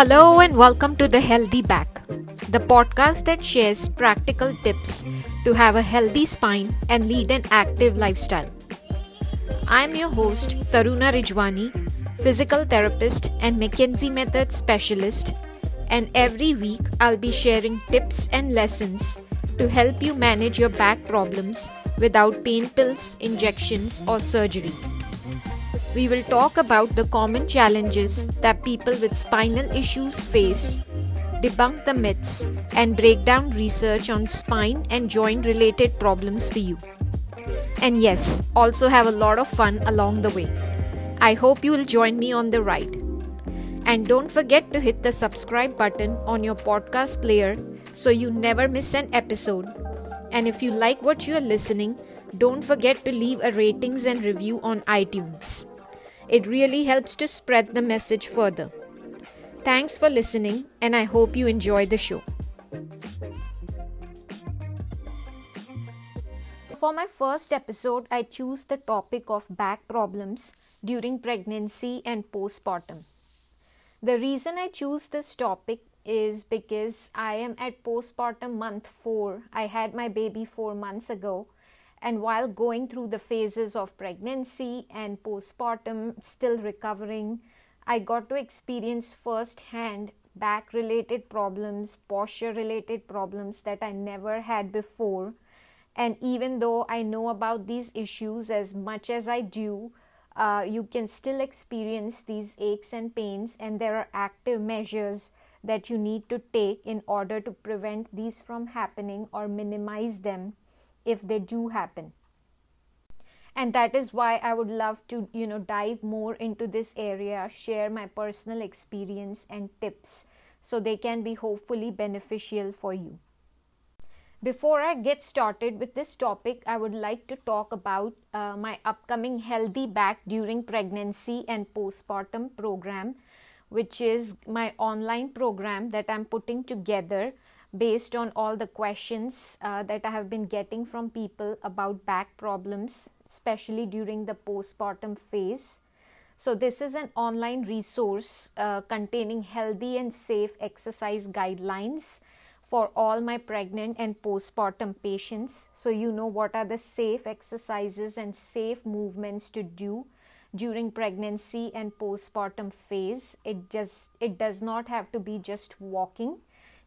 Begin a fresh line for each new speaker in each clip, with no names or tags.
Hello and welcome to The Healthy Back, the podcast that shares practical tips to have a healthy spine and lead an active lifestyle. I'm your host, Taruna Rijwani, physical therapist and McKenzie Method specialist, and every week I'll be sharing tips and lessons to help you manage your back problems without pain pills, injections, or surgery. We will talk about the common challenges that people with spinal issues face, debunk the myths, and break down research on spine and joint related problems for you. And yes, also have a lot of fun along the way. I hope you will join me on the ride. And don't forget to hit the subscribe button on your podcast player so you never miss an episode. And if you like what you are listening, don't forget to leave a ratings and review on iTunes. It really helps to spread the message further. Thanks for listening, and I hope you enjoy the show. For my first episode, I choose the topic of back problems during pregnancy and postpartum. The reason I choose this topic is because I am at postpartum month 4. I had my baby 4 months ago and while going through the phases of pregnancy and postpartum, still recovering, I got to experience firsthand back related problems, posture related problems that I never had before. And even though I know about these issues as much as I do, uh, you can still experience these aches and pains, and there are active measures that you need to take in order to prevent these from happening or minimize them if they do happen. And that is why i would love to you know dive more into this area share my personal experience and tips so they can be hopefully beneficial for you. Before i get started with this topic i would like to talk about uh, my upcoming healthy back during pregnancy and postpartum program which is my online program that i'm putting together based on all the questions uh, that I have been getting from people about back problems, especially during the postpartum phase. So, this is an online resource uh, containing healthy and safe exercise guidelines for all my pregnant and postpartum patients. So, you know what are the safe exercises and safe movements to do during pregnancy and postpartum phase. It just it does not have to be just walking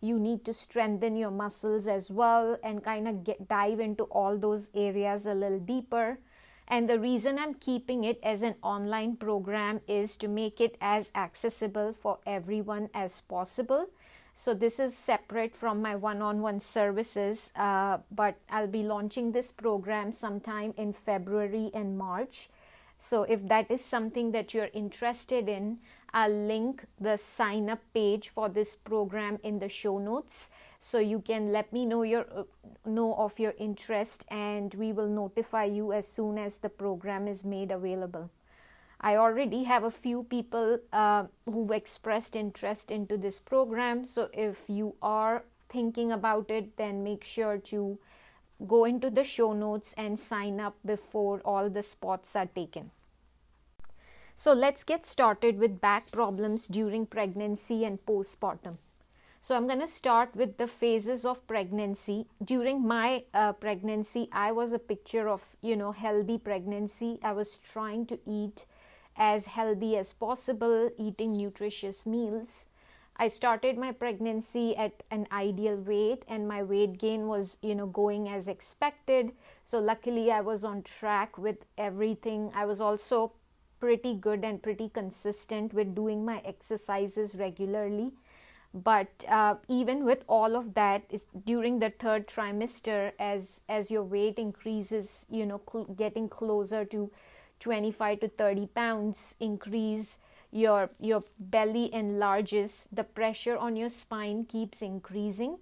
you need to strengthen your muscles as well and kind of get dive into all those areas a little deeper. And the reason i'm keeping it as an online program is to make it as accessible for everyone as possible. So this is separate from my one-on-one services uh, but i'll be launching this program sometime in february and march so if that is something that you're interested in I'll link the sign up page for this program in the show notes so you can let me know your uh, know of your interest and we will notify you as soon as the program is made available. I already have a few people uh, who've expressed interest into this program so if you are thinking about it then make sure to go into the show notes and sign up before all the spots are taken. So let's get started with back problems during pregnancy and postpartum. So I'm going to start with the phases of pregnancy. During my uh, pregnancy, I was a picture of, you know, healthy pregnancy. I was trying to eat as healthy as possible, eating nutritious meals. I started my pregnancy at an ideal weight and my weight gain was, you know, going as expected. So luckily I was on track with everything. I was also pretty good and pretty consistent with doing my exercises regularly but uh, even with all of that, during the third trimester as as your weight increases you know cl- getting closer to 25 to 30 pounds increase your your belly enlarges the pressure on your spine keeps increasing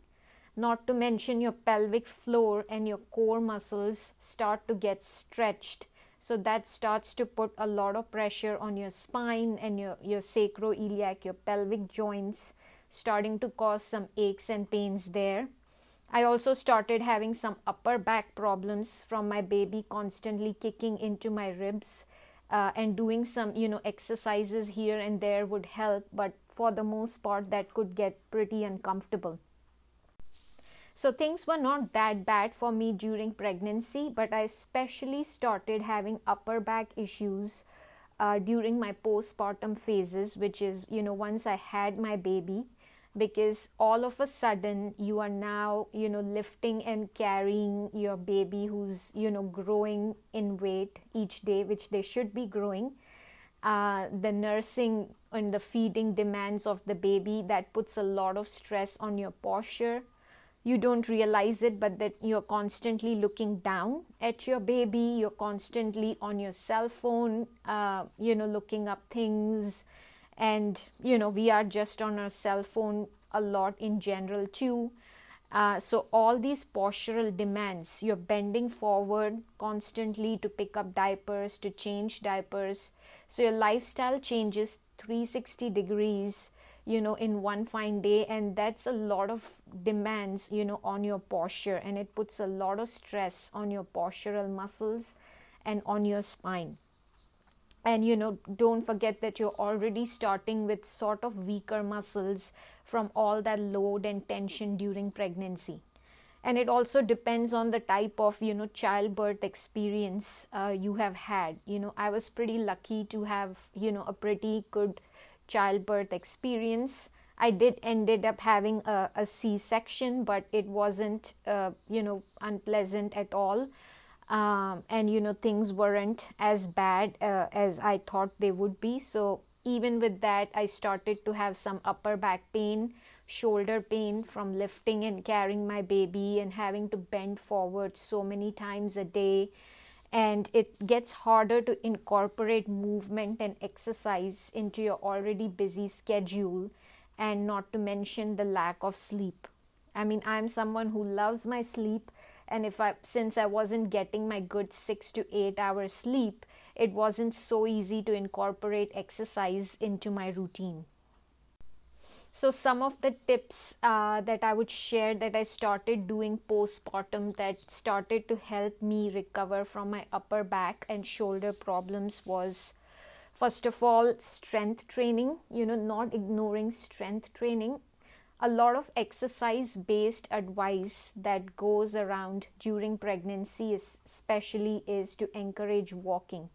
not to mention your pelvic floor and your core muscles start to get stretched so that starts to put a lot of pressure on your spine and your, your sacroiliac, your pelvic joints, starting to cause some aches and pains there. I also started having some upper back problems from my baby constantly kicking into my ribs. Uh, and doing some you know exercises here and there would help but for the most part, that could get pretty uncomfortable. So things were not that bad for me during pregnancy, but I especially started having upper back issues uh, during my postpartum phases, which is, you know, once I had my baby, because all of a sudden you are now, you know, lifting and carrying your baby who's, you know, growing in weight each day, which they should be growing. Uh, the nursing and the feeding demands of the baby that puts a lot of stress on your posture. You don't realize it but that you're constantly looking down at your baby. You're constantly on your cell phone uh, you know looking up things and you know we are just on our cell phone a lot in general too. Uh, so all these postural demands you're bending forward constantly to pick up diapers to change diapers. So your lifestyle changes 360 degrees you know in one fine day and that's a lot of demands you know on your posture and it puts a lot of stress on your postural muscles and on your spine and you know don't forget that you're already starting with sort of weaker muscles from all that load and tension during pregnancy and it also depends on the type of you know childbirth experience uh, you have had you know i was pretty lucky to have you know a pretty good childbirth experience. I did ended up having a, a C-section, but it wasn't, uh, you know, unpleasant at all. Um, and you know things weren't as bad uh, as I thought they would be. So even with that, I started to have some upper back pain, shoulder pain from lifting and carrying my baby and having to bend forward so many times a day and it gets harder to incorporate movement and exercise into your already busy schedule and not to mention the lack of sleep i mean i'm someone who loves my sleep and if i since i wasn't getting my good 6 to 8 hours sleep it wasn't so easy to incorporate exercise into my routine so, some of the tips uh, that I would share that I started doing postpartum that started to help me recover from my upper back and shoulder problems was first of all, strength training, you know, not ignoring strength training. A lot of exercise based advice that goes around during pregnancy, especially, is to encourage walking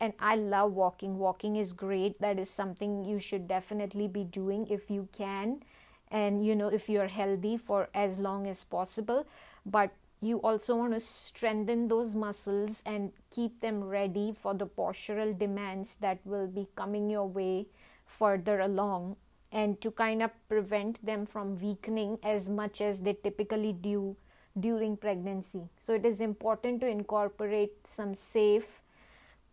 and I love walking. Walking is great. That is something you should definitely be doing if you can, and you know, if you're healthy for as long as possible. But you also want to strengthen those muscles and keep them ready for the postural demands that will be coming your way further along and to kind of prevent them from weakening as much as they typically do during pregnancy. So, it is important to incorporate some safe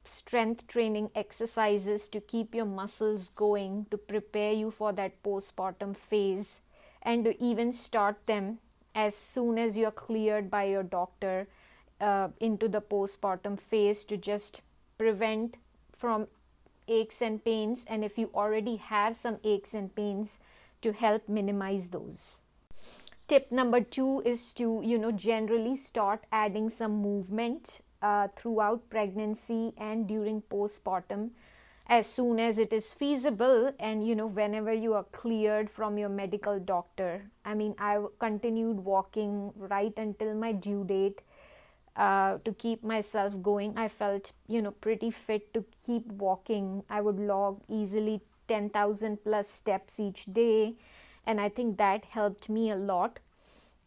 strength training exercises to keep your muscles going to prepare you for that postpartum phase and to even start them as soon as you're cleared by your doctor uh, into the postpartum phase to just prevent from aches and pains and if you already have some aches and pains to help minimize those. Tip number 2 is to you know generally start adding some movement uh, throughout pregnancy and during postpartum. As soon as it is feasible and you know whenever you are cleared from your medical doctor. I mean i continued walking right until my due date uh, to keep myself going i felt you know pretty fit to keep walking i would log easily 10000 plus steps each day and i think that helped me a lot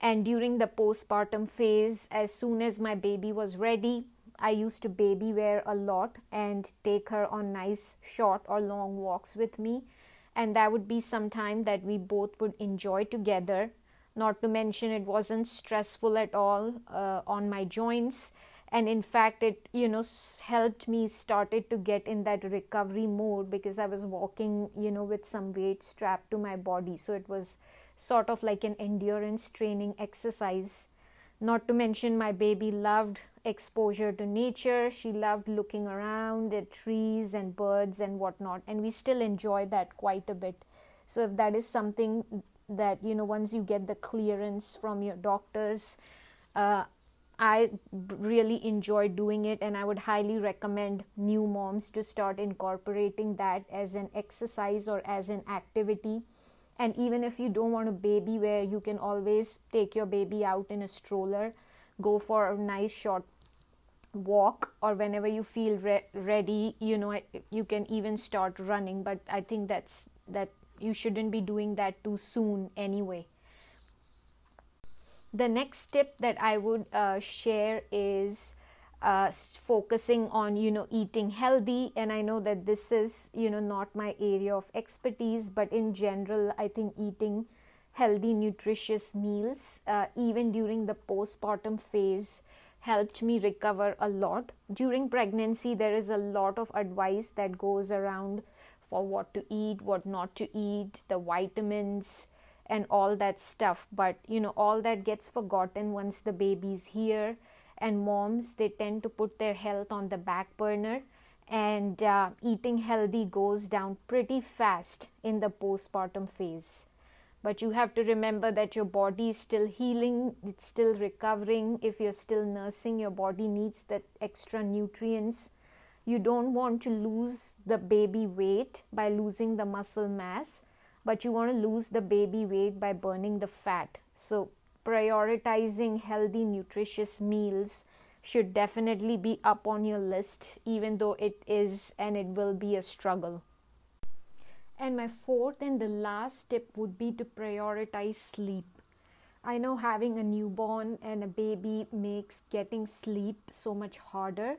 and during the postpartum phase, as soon as my baby was ready, I used to baby wear a lot and take her on nice short or long walks with me. And that would be some time that we both would enjoy together. Not to mention, it wasn't stressful at all uh, on my joints. And in fact, it you know helped me started to get in that recovery mode because I was walking you know with some weight strapped to my body. So it was sort of like an endurance training exercise. Not to mention, my baby loved exposure to nature. She loved looking around at trees and birds and whatnot, and we still enjoy that quite a bit. So, if that is something that you know, once you get the clearance from your doctors, uh, I really enjoy doing it, and I would highly recommend new moms to start incorporating that as an exercise or as an activity. And even if you don't want a baby wear you can always take your baby out in a stroller, go for a nice short walk or whenever you feel re- ready you know you can even start running but i think that's that you shouldn't be doing that too soon anyway the next tip that i would uh, share is uh, focusing on you know eating healthy and i know that this is you know not my area of expertise but in general i think eating healthy nutritious meals uh, even during the postpartum phase helped me recover a lot. During pregnancy, there is a lot of advice that goes around for what to eat, what not to eat, the vitamins, and all that stuff. But you know, all that gets forgotten once the baby's here. And moms, they tend to put their health on the back burner, and uh, eating healthy goes down pretty fast in the postpartum phase but you have to remember that your body is still healing it's still recovering if you're still nursing your body needs that extra nutrients you don't want to lose the baby weight by losing the muscle mass but you want to lose the baby weight by burning the fat so prioritizing healthy nutritious meals should definitely be up on your list even though it is and it will be a struggle and my fourth and the last tip would be to prioritize sleep. I know having a newborn and a baby makes getting sleep so much harder,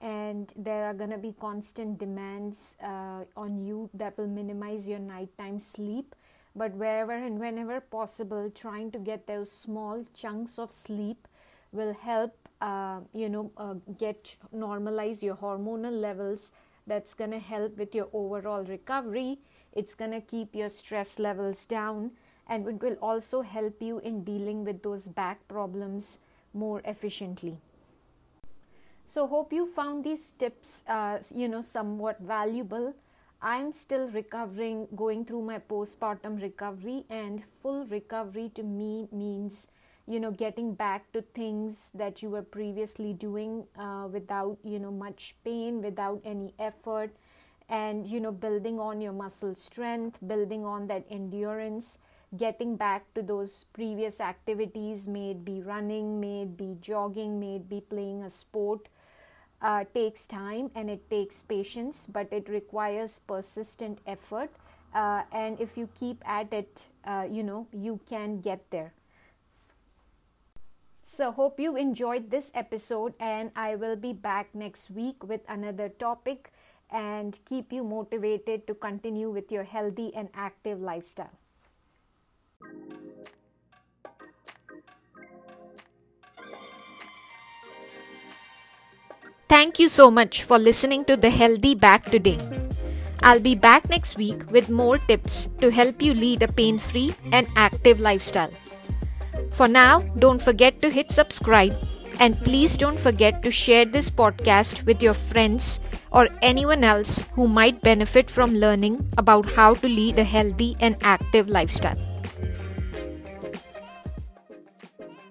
and there are going to be constant demands uh, on you that will minimize your nighttime sleep. But wherever and whenever possible, trying to get those small chunks of sleep will help, uh, you know, uh, get normalize your hormonal levels. That's going to help with your overall recovery it's going to keep your stress levels down and it will also help you in dealing with those back problems more efficiently so hope you found these tips uh, you know somewhat valuable. I'm still recovering going through my postpartum recovery and full recovery to me means you know getting back to things that you were previously doing uh, without you know much pain without any effort and you know building on your muscle strength building on that endurance getting back to those previous activities may it be running may it be jogging may it be playing a sport uh, takes time and it takes patience but it requires persistent effort. Uh, and if you keep at it uh, you know you can get there. So hope you enjoyed this episode and i will be back next week with another topic. And keep you motivated to continue with your healthy and active lifestyle. Thank you so much for listening to the Healthy Back today. I'll be back next week with more tips to help you lead a pain free and active lifestyle. For now, don't forget to hit subscribe and please don't forget to share this podcast with your friends or anyone else who might benefit from learning about how to lead a healthy and active lifestyle.